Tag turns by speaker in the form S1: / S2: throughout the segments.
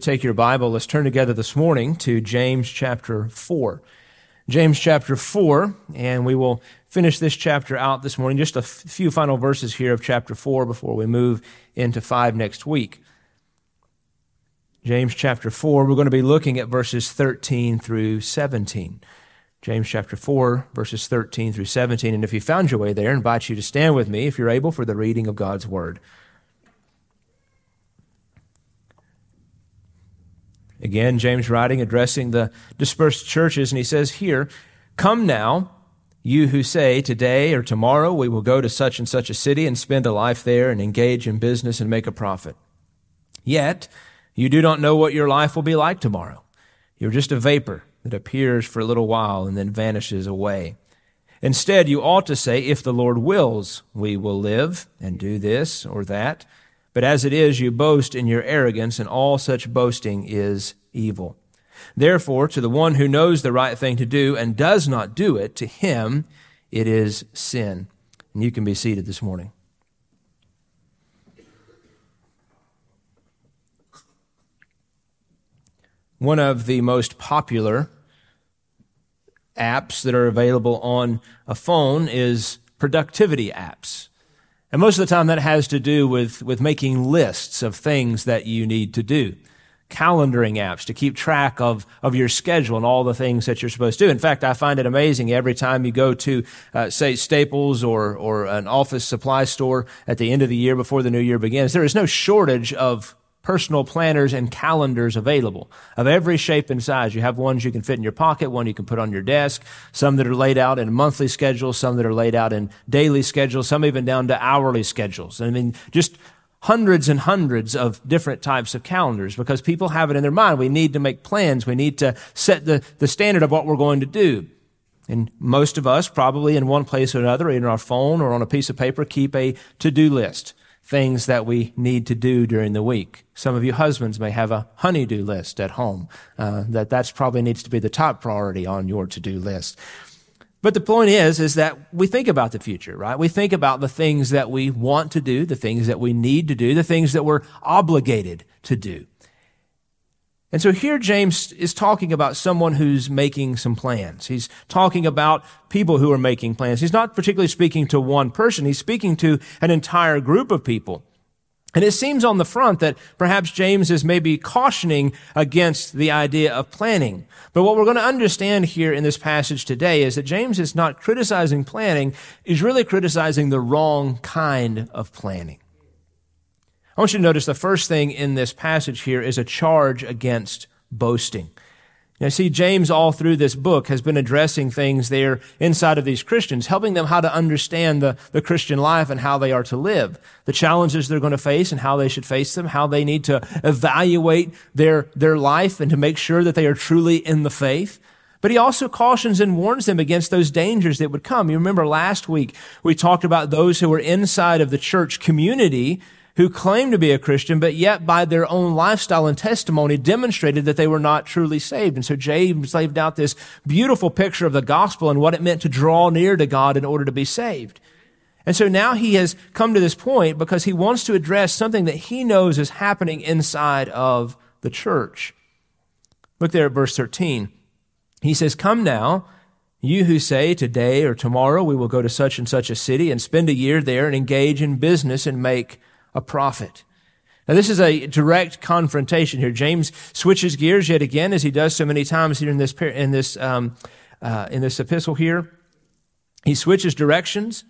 S1: Take your Bible, let's turn together this morning to James chapter 4. James chapter 4, and we will finish this chapter out this morning. Just a f- few final verses here of chapter 4 before we move into 5 next week. James chapter 4, we're going to be looking at verses 13 through 17. James chapter 4, verses 13 through 17. And if you found your way there, I invite you to stand with me, if you're able, for the reading of God's Word. Again, James writing, addressing the dispersed churches, and he says here, Come now, you who say, Today or tomorrow we will go to such and such a city and spend a life there and engage in business and make a profit. Yet, you do not know what your life will be like tomorrow. You're just a vapor that appears for a little while and then vanishes away. Instead, you ought to say, If the Lord wills, we will live and do this or that. But as it is, you boast in your arrogance, and all such boasting is evil. Therefore, to the one who knows the right thing to do and does not do it, to him it is sin. And you can be seated this morning. One of the most popular apps that are available on a phone is productivity apps. And most of the time that has to do with, with making lists of things that you need to do. Calendaring apps to keep track of, of your schedule and all the things that you're supposed to do. In fact, I find it amazing every time you go to, uh, say, Staples or, or an office supply store at the end of the year before the new year begins, there is no shortage of personal planners and calendars available of every shape and size. You have ones you can fit in your pocket, one you can put on your desk, some that are laid out in monthly schedules, some that are laid out in daily schedules, some even down to hourly schedules. I mean, just hundreds and hundreds of different types of calendars because people have it in their mind. We need to make plans. We need to set the, the standard of what we're going to do. And most of us, probably in one place or another, in our phone or on a piece of paper, keep a to-do list things that we need to do during the week. Some of you husbands may have a honeydew list at home. Uh, that that's probably needs to be the top priority on your to-do list. But the point is, is that we think about the future, right? We think about the things that we want to do, the things that we need to do, the things that we're obligated to do. And so here James is talking about someone who's making some plans. He's talking about people who are making plans. He's not particularly speaking to one person. He's speaking to an entire group of people. And it seems on the front that perhaps James is maybe cautioning against the idea of planning. But what we're going to understand here in this passage today is that James is not criticizing planning, he's really criticizing the wrong kind of planning. I want you to notice the first thing in this passage here is a charge against boasting. Now, see, James all through this book has been addressing things there inside of these Christians, helping them how to understand the, the Christian life and how they are to live, the challenges they're going to face and how they should face them, how they need to evaluate their, their life and to make sure that they are truly in the faith. But he also cautions and warns them against those dangers that would come. You remember last week we talked about those who were inside of the church community who claimed to be a Christian, but yet by their own lifestyle and testimony demonstrated that they were not truly saved. And so James laid out this beautiful picture of the gospel and what it meant to draw near to God in order to be saved. And so now he has come to this point because he wants to address something that he knows is happening inside of the church. Look there at verse 13. He says, Come now, you who say today or tomorrow we will go to such and such a city and spend a year there and engage in business and make a profit. Now, this is a direct confrontation here. James switches gears yet again, as he does so many times here in this in this um, uh, in this epistle here. He switches directions,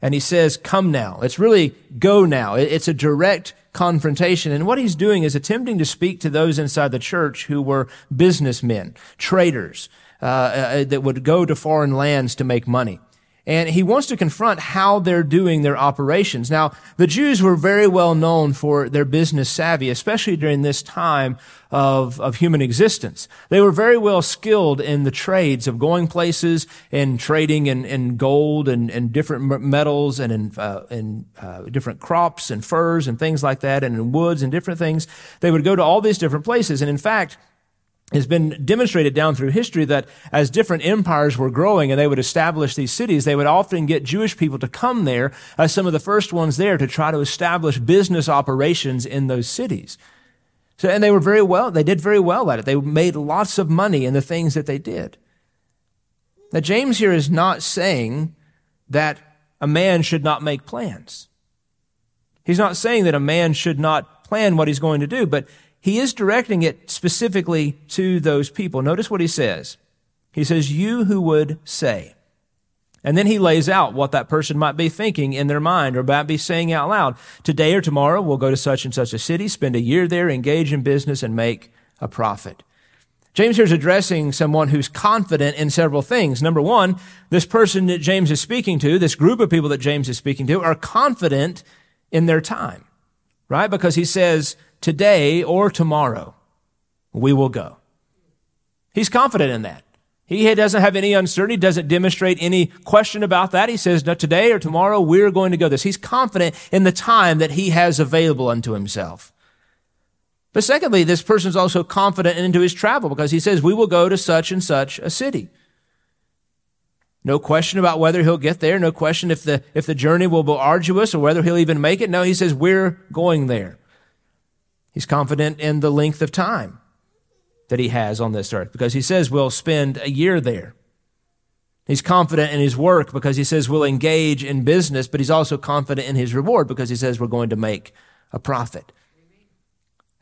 S1: and he says, "Come now." It's really go now. It's a direct confrontation, and what he's doing is attempting to speak to those inside the church who were businessmen, traders uh, uh, that would go to foreign lands to make money. And he wants to confront how they're doing their operations. Now, the Jews were very well known for their business savvy, especially during this time of, of human existence. They were very well skilled in the trades of going places and trading in, in gold and, and different metals and in, uh, in uh, different crops and furs and things like that and in woods and different things. They would go to all these different places. And in fact, has been demonstrated down through history that as different empires were growing and they would establish these cities, they would often get Jewish people to come there as some of the first ones there to try to establish business operations in those cities. So, and they were very well, they did very well at it. They made lots of money in the things that they did. Now, James here is not saying that a man should not make plans. He's not saying that a man should not plan what he's going to do, but he is directing it specifically to those people. Notice what he says. He says, You who would say. And then he lays out what that person might be thinking in their mind or might be saying out loud. Today or tomorrow, we'll go to such and such a city, spend a year there, engage in business, and make a profit. James here is addressing someone who's confident in several things. Number one, this person that James is speaking to, this group of people that James is speaking to, are confident in their time, right? Because he says, today or tomorrow, we will go. He's confident in that. He doesn't have any uncertainty, doesn't demonstrate any question about that. He says, no, today or tomorrow, we're going to go this. He's confident in the time that he has available unto himself. But secondly, this person is also confident into his travel because he says, we will go to such and such a city. No question about whether he'll get there. No question if the, if the journey will be arduous or whether he'll even make it. No, he says, we're going there. He's confident in the length of time that he has on this earth because he says we'll spend a year there. He's confident in his work because he says we'll engage in business, but he's also confident in his reward because he says we're going to make a profit.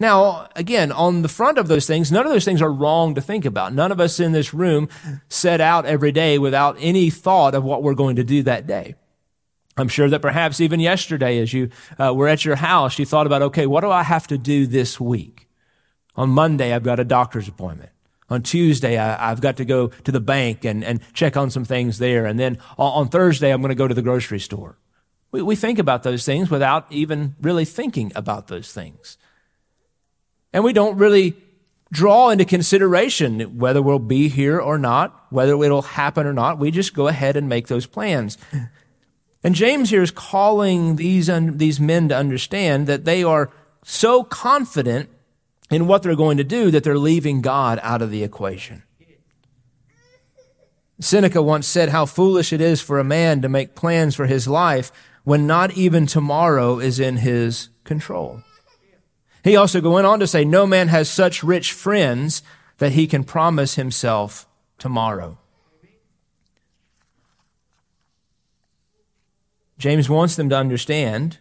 S1: Now, again, on the front of those things, none of those things are wrong to think about. None of us in this room set out every day without any thought of what we're going to do that day. I'm sure that perhaps even yesterday, as you uh, were at your house, you thought about, okay, what do I have to do this week? On Monday, I've got a doctor's appointment. On Tuesday, I, have got to go to the bank and, and check on some things there. And then on, on Thursday, I'm going to go to the grocery store. We, we think about those things without even really thinking about those things. And we don't really draw into consideration whether we'll be here or not, whether it'll happen or not. We just go ahead and make those plans. And James here is calling these, these men to understand that they are so confident in what they're going to do that they're leaving God out of the equation. Seneca once said how foolish it is for a man to make plans for his life when not even tomorrow is in his control. He also went on to say, No man has such rich friends that he can promise himself tomorrow. James wants them to understand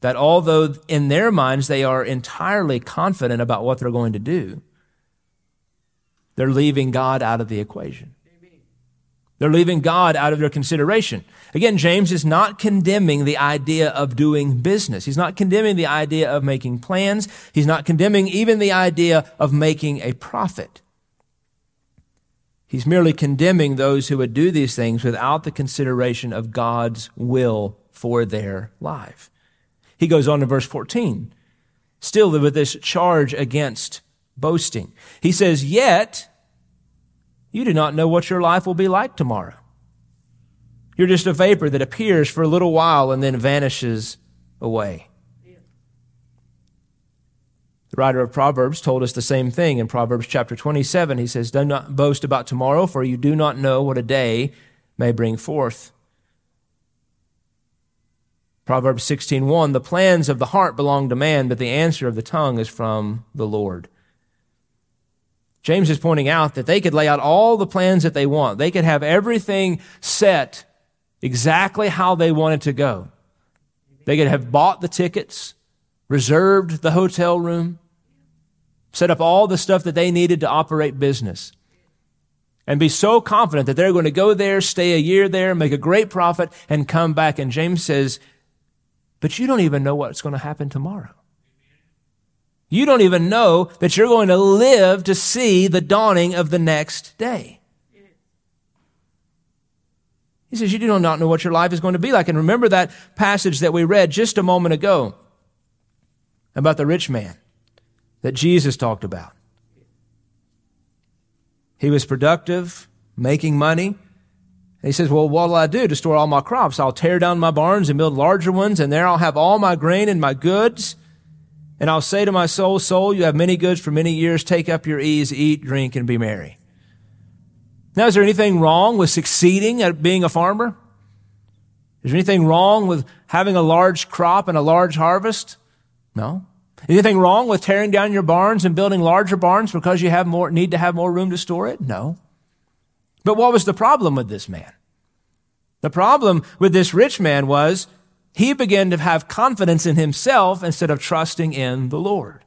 S1: that although in their minds they are entirely confident about what they're going to do, they're leaving God out of the equation. They're leaving God out of their consideration. Again, James is not condemning the idea of doing business. He's not condemning the idea of making plans. He's not condemning even the idea of making a profit. He's merely condemning those who would do these things without the consideration of God's will for their life. He goes on to verse 14, still with this charge against boasting. He says, Yet you do not know what your life will be like tomorrow. You're just a vapor that appears for a little while and then vanishes away. The writer of Proverbs told us the same thing in Proverbs chapter 27. He says, Do not boast about tomorrow, for you do not know what a day may bring forth. Proverbs 16:1 The plans of the heart belong to man, but the answer of the tongue is from the Lord. James is pointing out that they could lay out all the plans that they want. They could have everything set exactly how they wanted to go. They could have bought the tickets, reserved the hotel room, set up all the stuff that they needed to operate business, and be so confident that they're going to go there, stay a year there, make a great profit, and come back. And James says, but you don't even know what's going to happen tomorrow. You don't even know that you're going to live to see the dawning of the next day. He says, You do not know what your life is going to be like. And remember that passage that we read just a moment ago about the rich man that Jesus talked about. He was productive, making money, he says, Well, what will I do to store all my crops? I'll tear down my barns and build larger ones, and there I'll have all my grain and my goods. And I'll say to my soul, Soul, you have many goods for many years. Take up your ease, eat, drink, and be merry. Now, is there anything wrong with succeeding at being a farmer? Is there anything wrong with having a large crop and a large harvest? No. Anything wrong with tearing down your barns and building larger barns because you have more, need to have more room to store it? No. But what was the problem with this man? The problem with this rich man was he began to have confidence in himself instead of trusting in the Lord.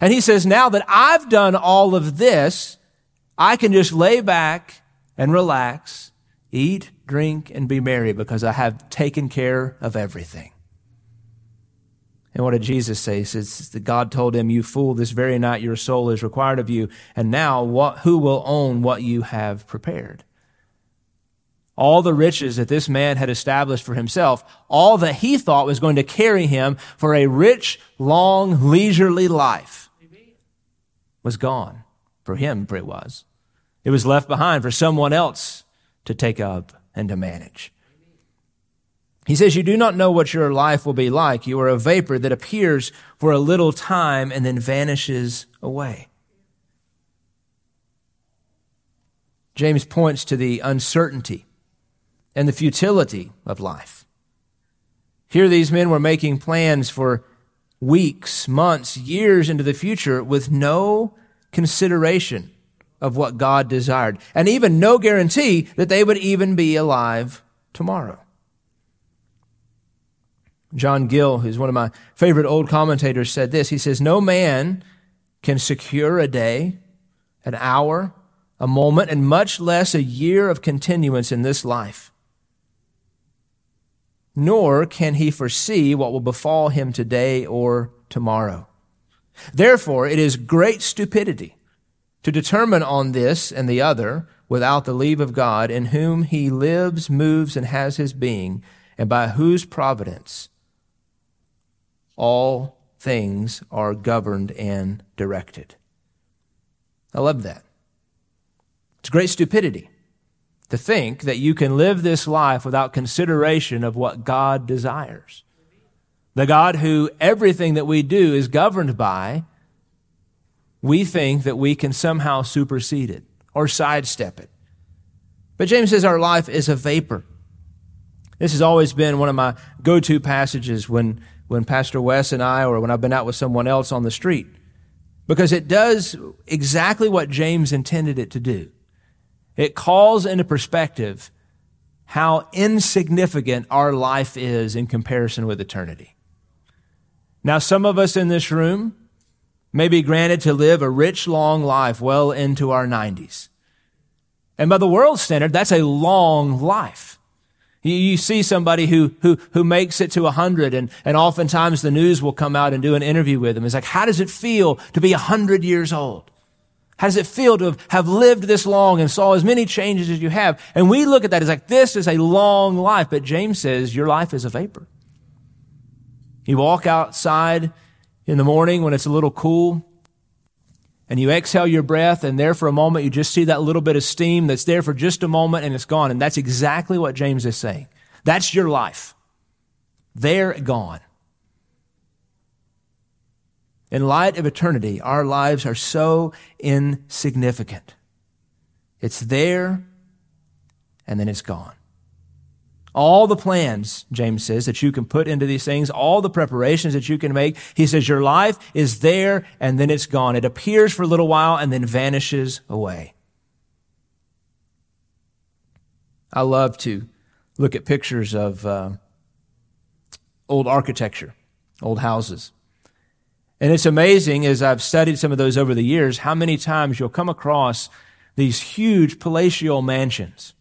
S1: And he says, now that I've done all of this, I can just lay back and relax, eat, drink, and be merry because I have taken care of everything. And what did Jesus say? He says that God told him, You fool, this very night your soul is required of you. And now what, who will own what you have prepared? All the riches that this man had established for himself, all that he thought was going to carry him for a rich, long, leisurely life was gone. For him, for it was. It was left behind for someone else to take up and to manage. He says, You do not know what your life will be like. You are a vapor that appears for a little time and then vanishes away. James points to the uncertainty and the futility of life. Here, these men were making plans for weeks, months, years into the future with no consideration of what God desired, and even no guarantee that they would even be alive tomorrow. John Gill, who's one of my favorite old commentators, said this. He says, No man can secure a day, an hour, a moment, and much less a year of continuance in this life. Nor can he foresee what will befall him today or tomorrow. Therefore, it is great stupidity to determine on this and the other without the leave of God, in whom he lives, moves, and has his being, and by whose providence all things are governed and directed. I love that. It's great stupidity to think that you can live this life without consideration of what God desires. The God who everything that we do is governed by, we think that we can somehow supersede it or sidestep it. But James says our life is a vapor. This has always been one of my go to passages when when Pastor Wes and I, or when I've been out with someone else on the street, because it does exactly what James intended it to do. It calls into perspective how insignificant our life is in comparison with eternity. Now, some of us in this room may be granted to live a rich, long life well into our 90s. And by the world's standard, that's a long life. You, you see somebody who, who, who makes it to 100 and, and oftentimes the news will come out and do an interview with them. It's like, how does it feel to be 100 years old? How does it feel to have, lived this long and saw as many changes as you have? And we look at that as like, this is a long life. But James says, your life is a vapor. You walk outside in the morning when it's a little cool and you exhale your breath, and there for a moment you just see that little bit of steam that's there for just a moment and it's gone. And that's exactly what James is saying. That's your life. There, gone. In light of eternity, our lives are so insignificant. It's there, and then it's gone. All the plans, James says, that you can put into these things, all the preparations that you can make. He says your life is there and then it's gone. It appears for a little while and then vanishes away. I love to look at pictures of uh, old architecture, old houses. And it's amazing as I've studied some of those over the years, how many times you'll come across these huge palatial mansions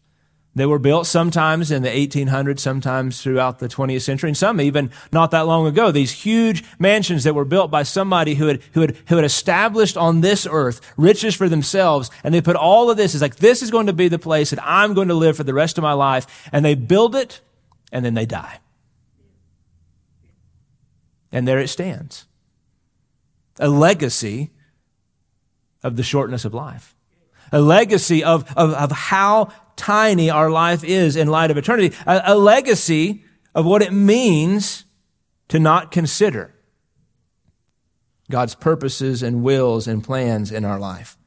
S1: they were built sometimes in the 1800s, sometimes throughout the 20th century, and some even not that long ago. These huge mansions that were built by somebody who had, who had, who had established on this earth riches for themselves, and they put all of this, is like, this is going to be the place that I'm going to live for the rest of my life. And they build it, and then they die. And there it stands. A legacy of the shortness of life. A legacy of, of, of how tiny our life is in light of eternity, a, a legacy of what it means to not consider God's purposes and wills and plans in our life.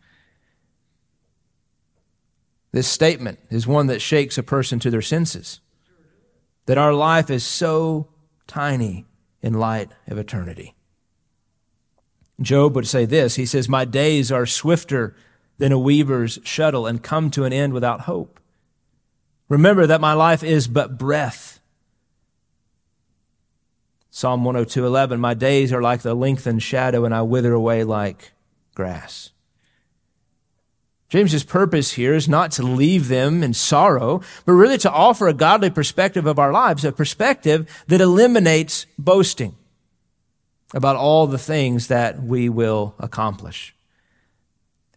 S1: This statement is one that shakes a person to their senses. That our life is so tiny in light of eternity. Job would say this He says, My days are swifter than a weaver's shuttle and come to an end without hope. Remember that my life is but breath. Psalm 102:11 My days are like the lengthened shadow and I wither away like grass. James's purpose here is not to leave them in sorrow, but really to offer a godly perspective of our lives, a perspective that eliminates boasting about all the things that we will accomplish.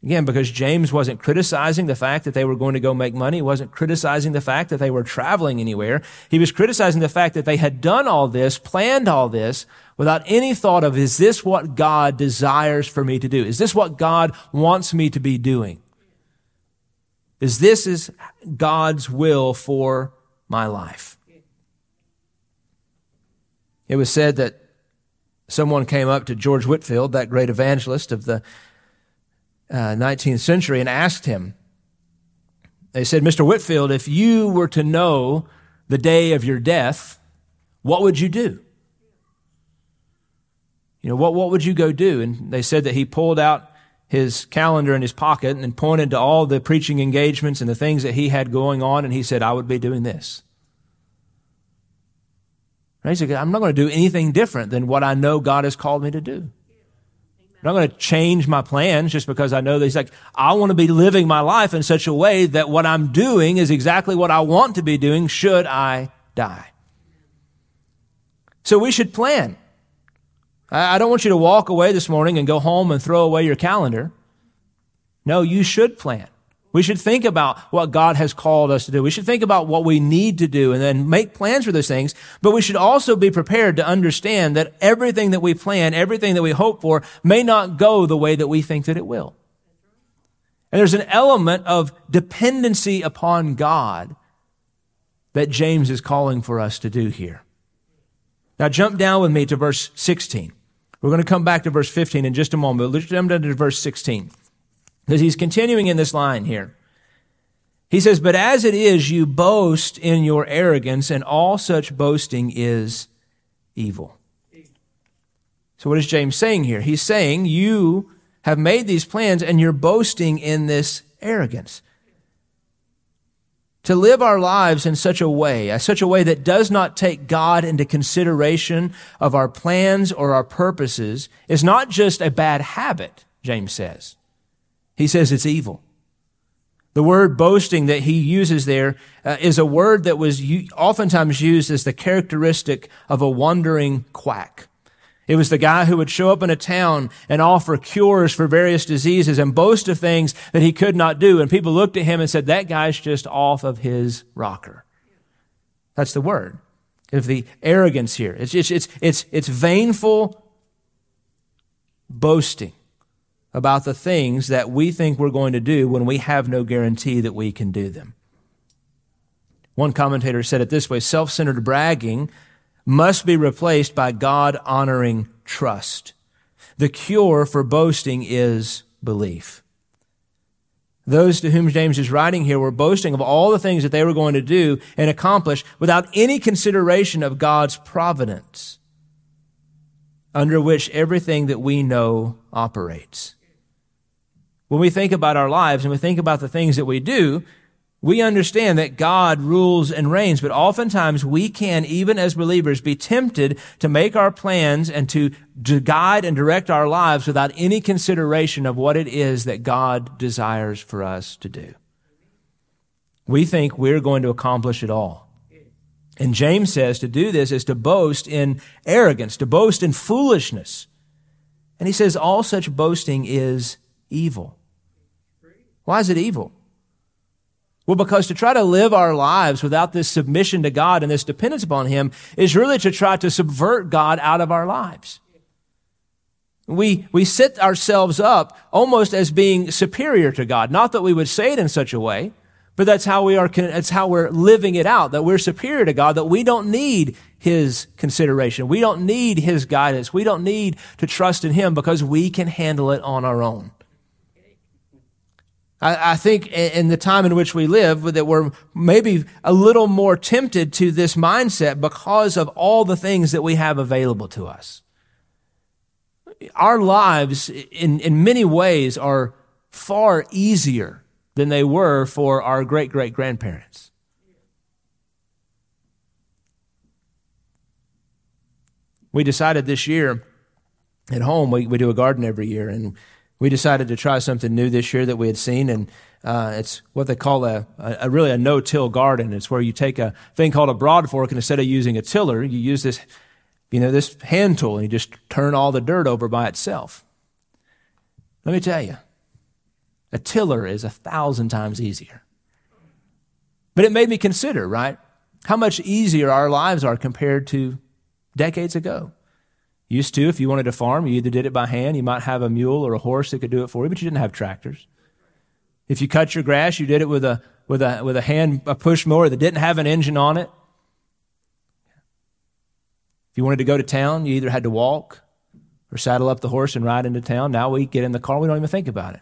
S1: Again, because James wasn't criticizing the fact that they were going to go make money. He wasn't criticizing the fact that they were traveling anywhere. He was criticizing the fact that they had done all this, planned all this, without any thought of, is this what God desires for me to do? Is this what God wants me to be doing? Is this is God's will for my life? It was said that someone came up to George Whitefield, that great evangelist of the uh, 19th century and asked him, they said, Mr. Whitefield, if you were to know the day of your death, what would you do? You know, what, what would you go do? And they said that he pulled out his calendar in his pocket and pointed to all the preaching engagements and the things that he had going on, and he said, I would be doing this. He said, I'm not going to do anything different than what I know God has called me to do. I'm not going to change my plans just because I know that he's like, I want to be living my life in such a way that what I'm doing is exactly what I want to be doing should I die. So we should plan. I don't want you to walk away this morning and go home and throw away your calendar. No, you should plan. We should think about what God has called us to do. We should think about what we need to do and then make plans for those things. But we should also be prepared to understand that everything that we plan, everything that we hope for may not go the way that we think that it will. And there's an element of dependency upon God that James is calling for us to do here. Now jump down with me to verse 16. We're going to come back to verse 15 in just a moment. But let's jump down to verse 16. Because he's continuing in this line here. He says, But as it is, you boast in your arrogance, and all such boasting is evil. So, what is James saying here? He's saying, You have made these plans, and you're boasting in this arrogance. To live our lives in such a way, uh, such a way that does not take God into consideration of our plans or our purposes, is not just a bad habit, James says. He says it's evil. The word boasting that he uses there uh, is a word that was u- oftentimes used as the characteristic of a wandering quack. It was the guy who would show up in a town and offer cures for various diseases and boast of things that he could not do. And people looked at him and said, that guy's just off of his rocker. That's the word of the arrogance here. It's, it's, it's, it's, it's vainful boasting about the things that we think we're going to do when we have no guarantee that we can do them. One commentator said it this way self centered bragging must be replaced by God honoring trust. The cure for boasting is belief. Those to whom James is writing here were boasting of all the things that they were going to do and accomplish without any consideration of God's providence under which everything that we know operates. When we think about our lives and we think about the things that we do, we understand that God rules and reigns, but oftentimes we can, even as believers, be tempted to make our plans and to, to guide and direct our lives without any consideration of what it is that God desires for us to do. We think we're going to accomplish it all. And James says to do this is to boast in arrogance, to boast in foolishness. And he says all such boasting is evil. Why is it evil? Well, because to try to live our lives without this submission to God and this dependence upon Him is really to try to subvert God out of our lives. We, we set ourselves up almost as being superior to God. Not that we would say it in such a way, but that's how we are, that's how we're living it out, that we're superior to God, that we don't need His consideration. We don't need His guidance. We don't need to trust in Him because we can handle it on our own. I, I think in the time in which we live, that we're maybe a little more tempted to this mindset because of all the things that we have available to us. our lives, in, in many ways, are far easier than they were for our great great grandparents. We decided this year at home, we, we do a garden every year, and we decided to try something new this year that we had seen, and uh, it's what they call a, a, a really a no-till garden. It's where you take a thing called a broad fork, and instead of using a tiller, you use this, you know, this hand tool, and you just turn all the dirt over by itself. Let me tell you, a tiller is a thousand times easier. But it made me consider, right, how much easier our lives are compared to decades ago. Used to, if you wanted to farm, you either did it by hand, you might have a mule or a horse that could do it for you, but you didn't have tractors. If you cut your grass, you did it with a, with a, with a hand, a push mower that didn't have an engine on it. If you wanted to go to town, you either had to walk or saddle up the horse and ride into town. Now we get in the car, we don't even think about it.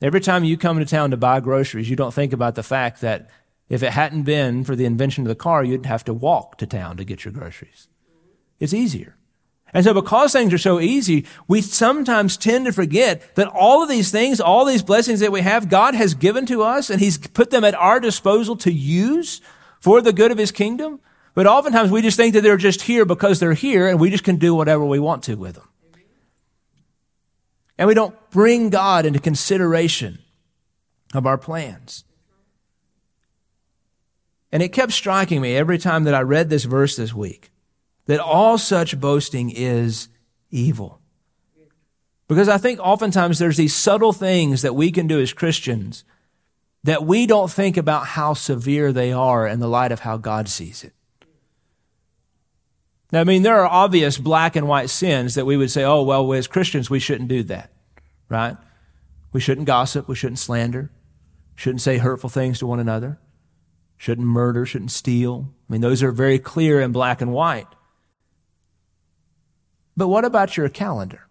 S1: Every time you come to town to buy groceries, you don't think about the fact that if it hadn't been for the invention of the car, you'd have to walk to town to get your groceries. It's easier. And so because things are so easy, we sometimes tend to forget that all of these things, all these blessings that we have, God has given to us and He's put them at our disposal to use for the good of His kingdom. But oftentimes we just think that they're just here because they're here and we just can do whatever we want to with them. And we don't bring God into consideration of our plans. And it kept striking me every time that I read this verse this week that all such boasting is evil. Because I think oftentimes there's these subtle things that we can do as Christians that we don't think about how severe they are in the light of how God sees it. Now, I mean, there are obvious black and white sins that we would say, oh, well, as Christians, we shouldn't do that, right? We shouldn't gossip. We shouldn't slander. Shouldn't say hurtful things to one another. Shouldn't murder. Shouldn't steal. I mean, those are very clear in black and white. But what about your calendar?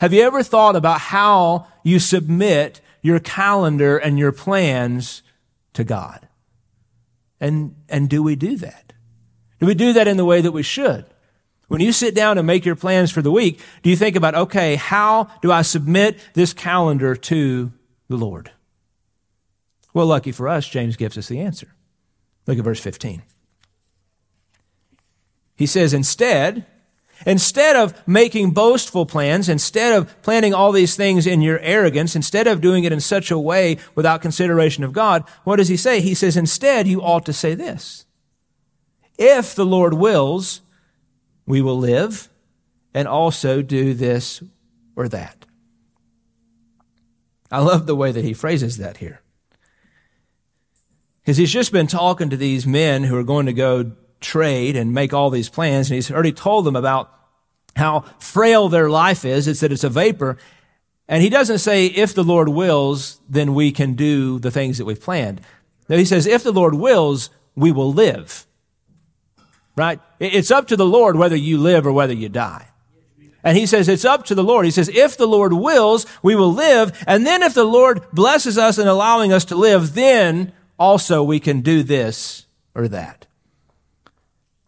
S1: Have you ever thought about how you submit your calendar and your plans to God? And, and do we do that? Do we do that in the way that we should? When you sit down and make your plans for the week, do you think about, okay, how do I submit this calendar to the Lord? Well, lucky for us, James gives us the answer. Look at verse 15. He says, instead, Instead of making boastful plans, instead of planning all these things in your arrogance, instead of doing it in such a way without consideration of God, what does he say? He says, instead, you ought to say this. If the Lord wills, we will live and also do this or that. I love the way that he phrases that here. Because he's just been talking to these men who are going to go trade and make all these plans. And he's already told them about how frail their life is. It's that it's a vapor. And he doesn't say, if the Lord wills, then we can do the things that we've planned. No, he says, if the Lord wills, we will live. Right? It's up to the Lord whether you live or whether you die. And he says, it's up to the Lord. He says, if the Lord wills, we will live. And then if the Lord blesses us in allowing us to live, then also we can do this or that.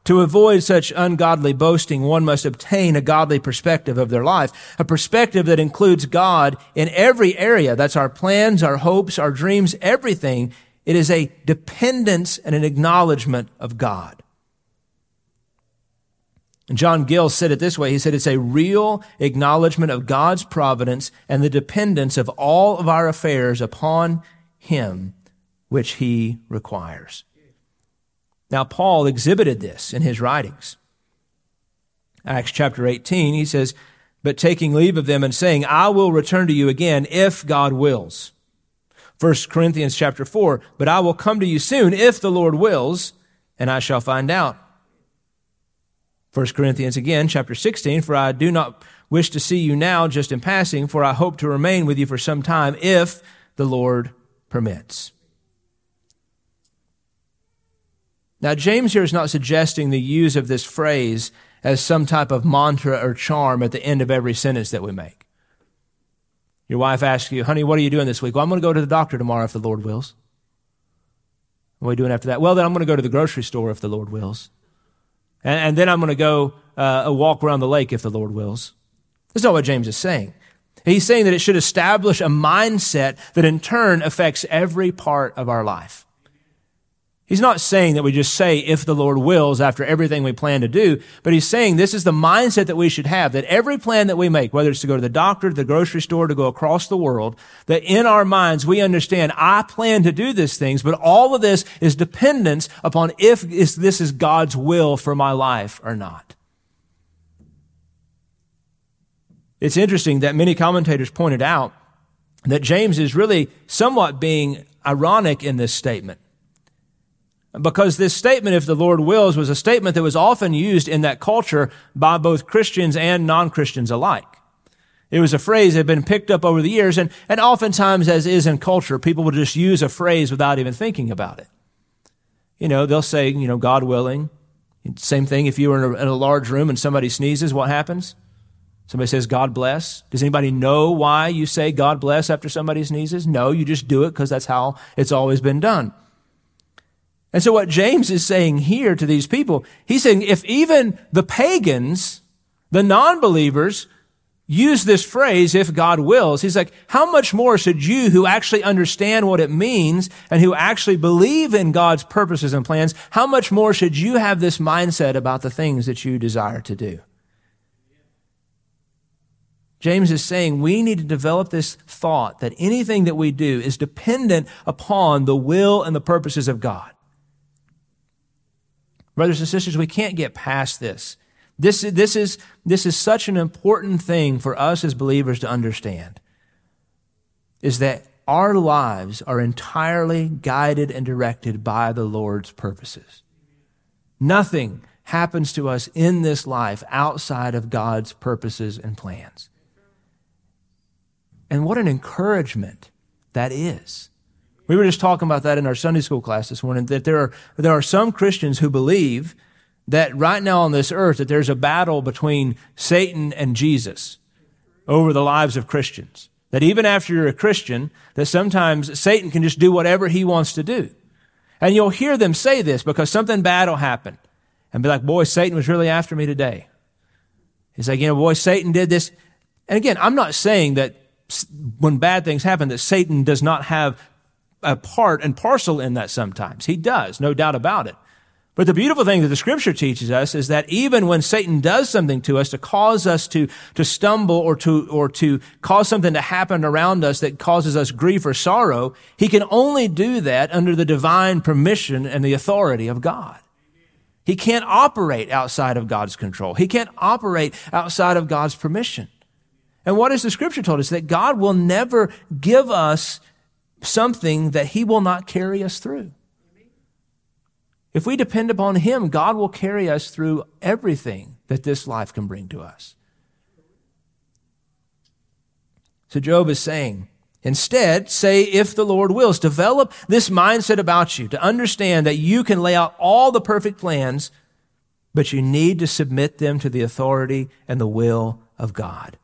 S1: To avoid such ungodly boasting, one must obtain a godly perspective of their life, a perspective that includes God in every area. That's our plans, our hopes, our dreams, everything. It is a dependence and an acknowledgement of God. And John Gill said it this way. He said it's a real acknowledgement of God's providence and the dependence of all of our affairs upon Him, which He requires. Now, Paul exhibited this in his writings. Acts chapter 18, he says, But taking leave of them and saying, I will return to you again if God wills. 1 Corinthians chapter 4, But I will come to you soon if the Lord wills, and I shall find out. 1 Corinthians again, chapter 16, For I do not wish to see you now just in passing, for I hope to remain with you for some time if the Lord permits. Now, James here is not suggesting the use of this phrase as some type of mantra or charm at the end of every sentence that we make. Your wife asks you, honey, what are you doing this week? Well, I'm going to go to the doctor tomorrow if the Lord wills. What are you doing after that? Well, then I'm going to go to the grocery store if the Lord wills. And, and then I'm going to go uh, a walk around the lake if the Lord wills. That's not what James is saying. He's saying that it should establish a mindset that in turn affects every part of our life. He's not saying that we just say, if the Lord wills, after everything we plan to do, but he's saying this is the mindset that we should have, that every plan that we make, whether it's to go to the doctor, to the grocery store, to go across the world, that in our minds we understand, I plan to do these things, but all of this is dependence upon if this is God's will for my life or not. It's interesting that many commentators pointed out that James is really somewhat being ironic in this statement. Because this statement, if the Lord wills, was a statement that was often used in that culture by both Christians and non-Christians alike. It was a phrase that had been picked up over the years, and, and oftentimes, as is in culture, people will just use a phrase without even thinking about it. You know, they'll say, you know, God willing. Same thing if you were in a, in a large room and somebody sneezes, what happens? Somebody says, God bless. Does anybody know why you say God bless after somebody sneezes? No, you just do it because that's how it's always been done. And so what James is saying here to these people, he's saying if even the pagans, the non-believers, use this phrase, if God wills, he's like, how much more should you who actually understand what it means and who actually believe in God's purposes and plans, how much more should you have this mindset about the things that you desire to do? James is saying we need to develop this thought that anything that we do is dependent upon the will and the purposes of God. Brothers and sisters, we can't get past this. This, this, is, this is such an important thing for us as believers to understand is that our lives are entirely guided and directed by the Lord's purposes. Nothing happens to us in this life outside of God's purposes and plans. And what an encouragement that is. We were just talking about that in our Sunday school class this morning, that there are, there are some Christians who believe that right now on this earth, that there's a battle between Satan and Jesus over the lives of Christians. That even after you're a Christian, that sometimes Satan can just do whatever he wants to do. And you'll hear them say this because something bad will happen. And be like, boy, Satan was really after me today. He's like, you know, boy, Satan did this. And again, I'm not saying that when bad things happen that Satan does not have a part and parcel in that sometimes. He does, no doubt about it. But the beautiful thing that the scripture teaches us is that even when Satan does something to us to cause us to, to stumble or to, or to cause something to happen around us that causes us grief or sorrow, he can only do that under the divine permission and the authority of God. He can't operate outside of God's control. He can't operate outside of God's permission. And what has the scripture told us? That God will never give us something that he will not carry us through. If we depend upon him, God will carry us through everything that this life can bring to us. So Job is saying, instead, say, if the Lord wills, develop this mindset about you to understand that you can lay out all the perfect plans, but you need to submit them to the authority and the will of God.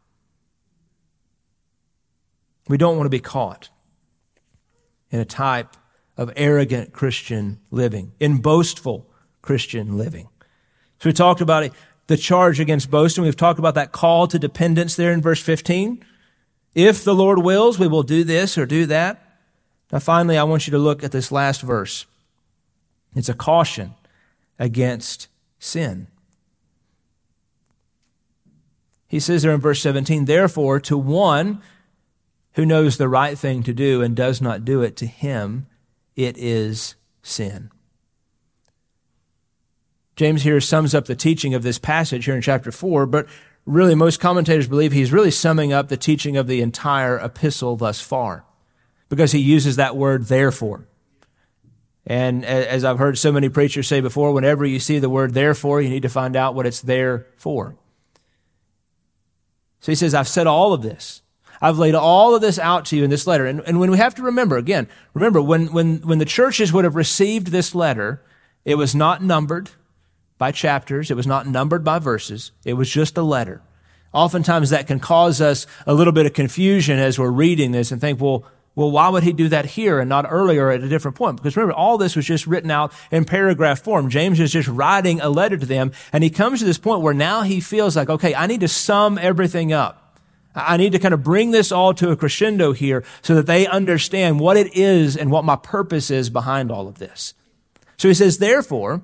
S1: We don't want to be caught in a type of arrogant Christian living, in boastful Christian living. So we talked about the charge against boasting. We've talked about that call to dependence there in verse 15. If the Lord wills, we will do this or do that. Now, finally, I want you to look at this last verse. It's a caution against sin. He says there in verse 17, therefore, to one who knows the right thing to do and does not do it, to him it is sin. James here sums up the teaching of this passage here in chapter 4, but really most commentators believe he's really summing up the teaching of the entire epistle thus far because he uses that word therefore. And as I've heard so many preachers say before, whenever you see the word therefore, you need to find out what it's there for. So he says, I've said all of this I've laid all of this out to you in this letter. And, and when we have to remember, again, remember when, when, when the churches would have received this letter, it was not numbered by chapters. It was not numbered by verses. It was just a letter. Oftentimes that can cause us a little bit of confusion as we're reading this and think, well, well, why would he do that here and not earlier at a different point? Because remember, all this was just written out in paragraph form. James is just writing a letter to them, and he comes to this point where now he feels like, okay, I need to sum everything up. I need to kind of bring this all to a crescendo here so that they understand what it is and what my purpose is behind all of this. So he says, therefore,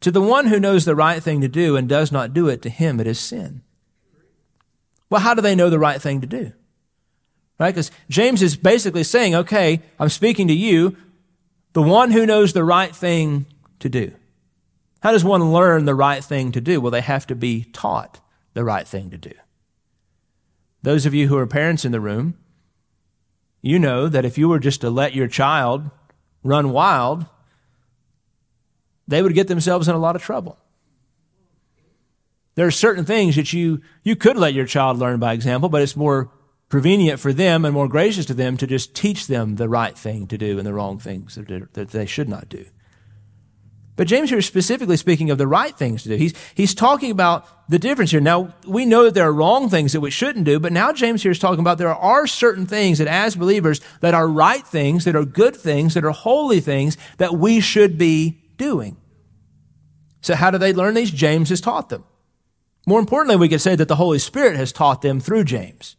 S1: to the one who knows the right thing to do and does not do it, to him it is sin. Well, how do they know the right thing to do? Right? Because James is basically saying, okay, I'm speaking to you, the one who knows the right thing to do. How does one learn the right thing to do? Well, they have to be taught the right thing to do. Those of you who are parents in the room, you know that if you were just to let your child run wild, they would get themselves in a lot of trouble. There are certain things that you, you could let your child learn by example, but it's more prevenient for them and more gracious to them to just teach them the right thing to do and the wrong things that they should not do. But James here is specifically speaking of the right things to do. He's, he's talking about the difference here. Now, we know that there are wrong things that we shouldn't do, but now James here is talking about there are certain things that as believers that are right things, that are good things, that are holy things that we should be doing. So how do they learn these? James has taught them. More importantly, we could say that the Holy Spirit has taught them through James.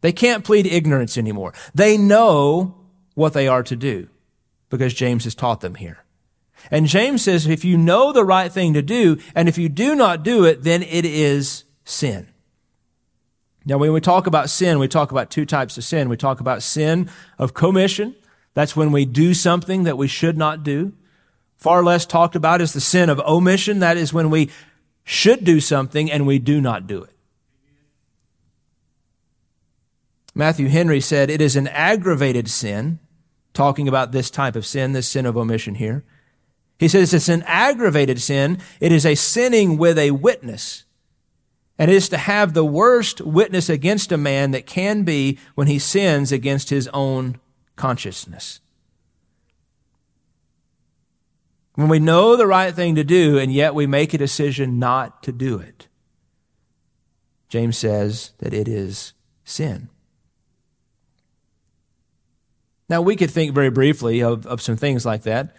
S1: They can't plead ignorance anymore. They know what they are to do because James has taught them here. And James says, if you know the right thing to do, and if you do not do it, then it is sin. Now, when we talk about sin, we talk about two types of sin. We talk about sin of commission. That's when we do something that we should not do. Far less talked about is the sin of omission. That is when we should do something and we do not do it. Matthew Henry said, it is an aggravated sin, talking about this type of sin, this sin of omission here. He says it's an aggravated sin. It is a sinning with a witness. And it is to have the worst witness against a man that can be when he sins against his own consciousness. When we know the right thing to do and yet we make a decision not to do it. James says that it is sin. Now, we could think very briefly of, of some things like that.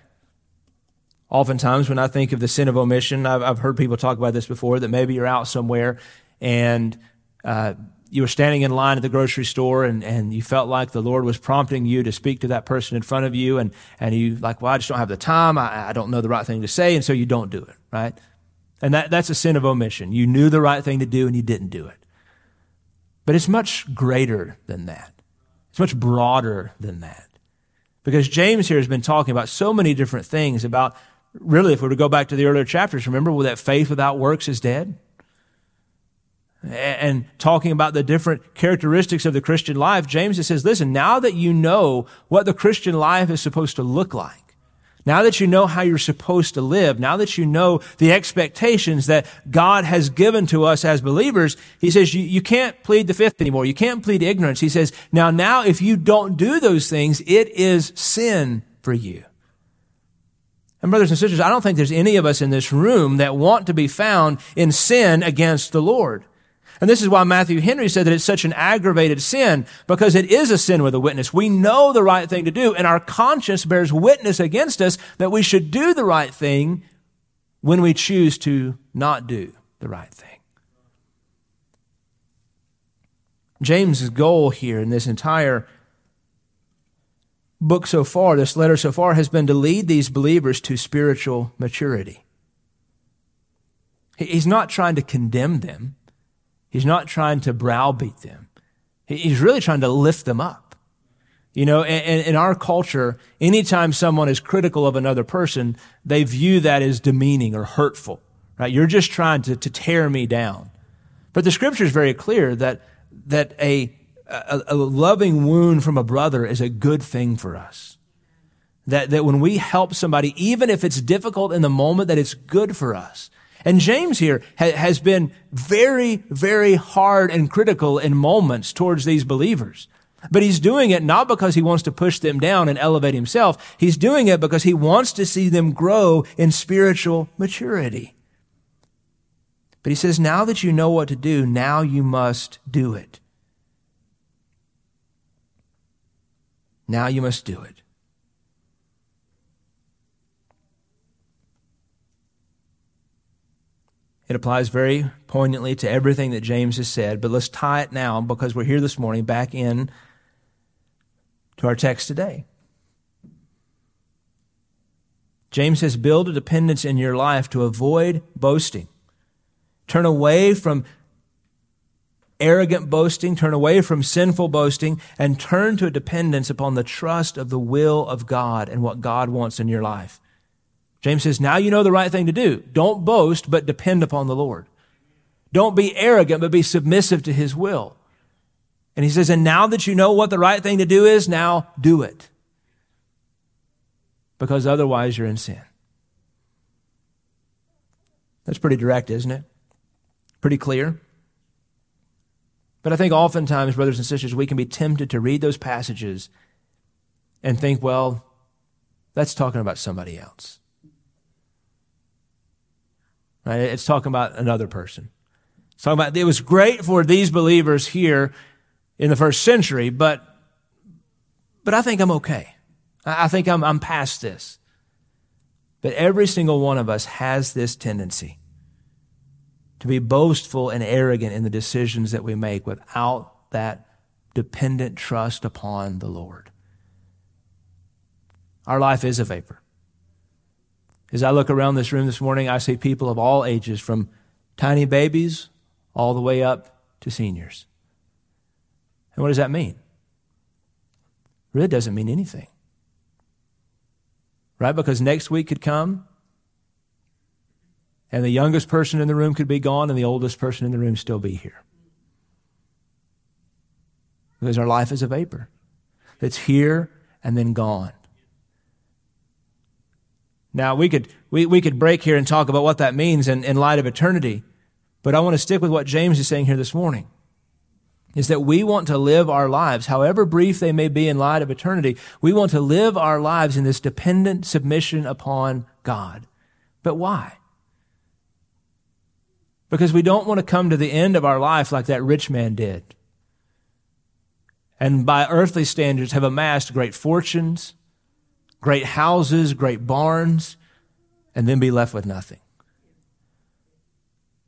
S1: Oftentimes, when I think of the sin of omission, I've, I've heard people talk about this before that maybe you're out somewhere and uh, you were standing in line at the grocery store and, and you felt like the Lord was prompting you to speak to that person in front of you and, and you like, well, I just don't have the time. I, I don't know the right thing to say. And so you don't do it, right? And that, that's a sin of omission. You knew the right thing to do and you didn't do it. But it's much greater than that. It's much broader than that. Because James here has been talking about so many different things about really, if we were to go back to the earlier chapters, remember that faith without works is dead? And talking about the different characteristics of the Christian life, James says, listen, now that you know what the Christian life is supposed to look like, now that you know how you're supposed to live, now that you know the expectations that God has given to us as believers, he says you, you can't plead the fifth anymore. You can't plead ignorance. He says, now, now if you don't do those things, it is sin for you. And brothers and sisters, I don't think there's any of us in this room that want to be found in sin against the Lord. And this is why Matthew Henry said that it's such an aggravated sin, because it is a sin with a witness. We know the right thing to do, and our conscience bears witness against us that we should do the right thing when we choose to not do the right thing. James's goal here in this entire book so far, this letter so far, has been to lead these believers to spiritual maturity. He's not trying to condemn them. He's not trying to browbeat them. He's really trying to lift them up. You know, in, in our culture, anytime someone is critical of another person, they view that as demeaning or hurtful, right? You're just trying to, to tear me down. But the scripture is very clear that, that a, a, a loving wound from a brother is a good thing for us. That, that when we help somebody, even if it's difficult in the moment, that it's good for us. And James here ha- has been very, very hard and critical in moments towards these believers. But he's doing it not because he wants to push them down and elevate himself. He's doing it because he wants to see them grow in spiritual maturity. But he says, now that you know what to do, now you must do it. Now you must do it. It applies very poignantly to everything that James has said, but let's tie it now because we're here this morning back in to our text today. James says, build a dependence in your life to avoid boasting. Turn away from arrogant boasting, turn away from sinful boasting, and turn to a dependence upon the trust of the will of God and what God wants in your life. James says, now you know the right thing to do. Don't boast, but depend upon the Lord. Don't be arrogant, but be submissive to his will. And he says, and now that you know what the right thing to do is, now do it. Because otherwise you're in sin. That's pretty direct, isn't it? Pretty clear. But I think oftentimes, brothers and sisters, we can be tempted to read those passages and think, well, that's talking about somebody else. Right? It's talking about another person. It's talking about it was great for these believers here in the first century, but but I think I'm okay. I think I'm I'm past this. But every single one of us has this tendency to be boastful and arrogant in the decisions that we make without that dependent trust upon the Lord. Our life is a vapor. As I look around this room this morning, I see people of all ages, from tiny babies all the way up to seniors. And what does that mean? It really doesn't mean anything. Right? Because next week could come and the youngest person in the room could be gone and the oldest person in the room still be here. Because our life is a vapor that's here and then gone. Now, we could, we, we could break here and talk about what that means in, in light of eternity, but I want to stick with what James is saying here this morning. Is that we want to live our lives, however brief they may be in light of eternity, we want to live our lives in this dependent submission upon God. But why? Because we don't want to come to the end of our life like that rich man did. And by earthly standards have amassed great fortunes, great houses, great barns, and then be left with nothing.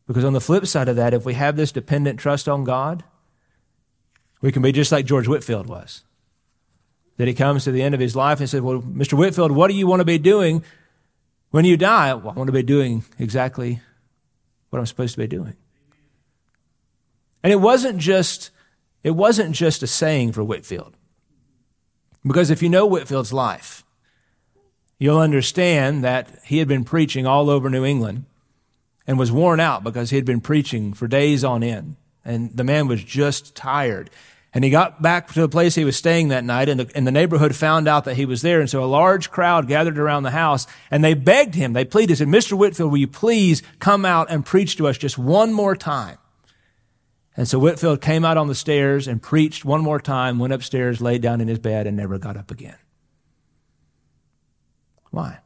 S1: Because on the flip side of that, if we have this dependent trust on God, we can be just like George Whitefield was. That he comes to the end of his life and says, Well, Mr. Whitefield, what do you want to be doing when you die? Well, I want to be doing exactly what I'm supposed to be doing. And it wasn't just, it wasn't just a saying for Whitefield. Because if you know Whitefield's life, you'll understand that he had been preaching all over New England and was worn out because he had been preaching for days on end. And the man was just tired. And he got back to the place he was staying that night, and the, and the neighborhood found out that he was there. And so a large crowd gathered around the house, and they begged him, they pleaded, said, Mr. Whitefield, will you please come out and preach to us just one more time? And so Whitefield came out on the stairs and preached one more time, went upstairs, laid down in his bed, and never got up again. Why?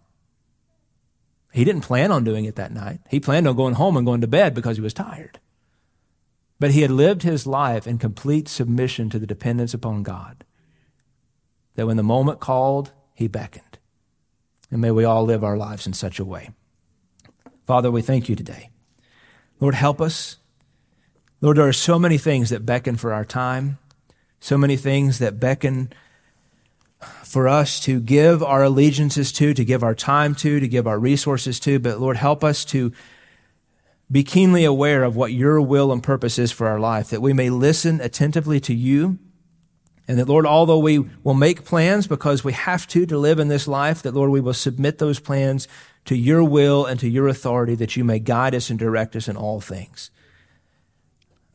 S1: He didn't plan on doing it that night. He planned on going home and going to bed because he was tired. But he had lived his life in complete submission to the dependence upon God. That when the moment called, he beckoned. And may we all live our lives in such a way. Father, we thank you today. Lord, help us. Lord, there are so many things that beckon for our time, so many things that beckon for us to give our allegiances to, to give our time to, to give our resources to. But Lord, help us to be keenly aware of what your will and purpose is for our life, that we may listen attentively to you. And that, Lord, although we will make plans because we have to to live in this life, that, Lord, we will submit those plans to your will and to your authority that you may guide us and direct us in all things.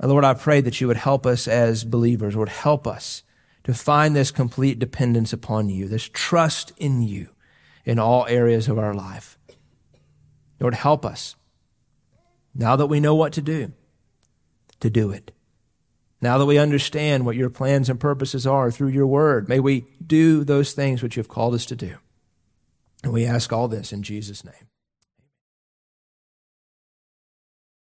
S1: Lord, I pray that you would help us as believers, Lord, help us to find this complete dependence upon you, this trust in you in all areas of our life. Lord, help us, now that we know what to do, to do it. Now that we understand what your plans and purposes are through your word, may we do those things which you have called us to do. And we ask all this in Jesus' name.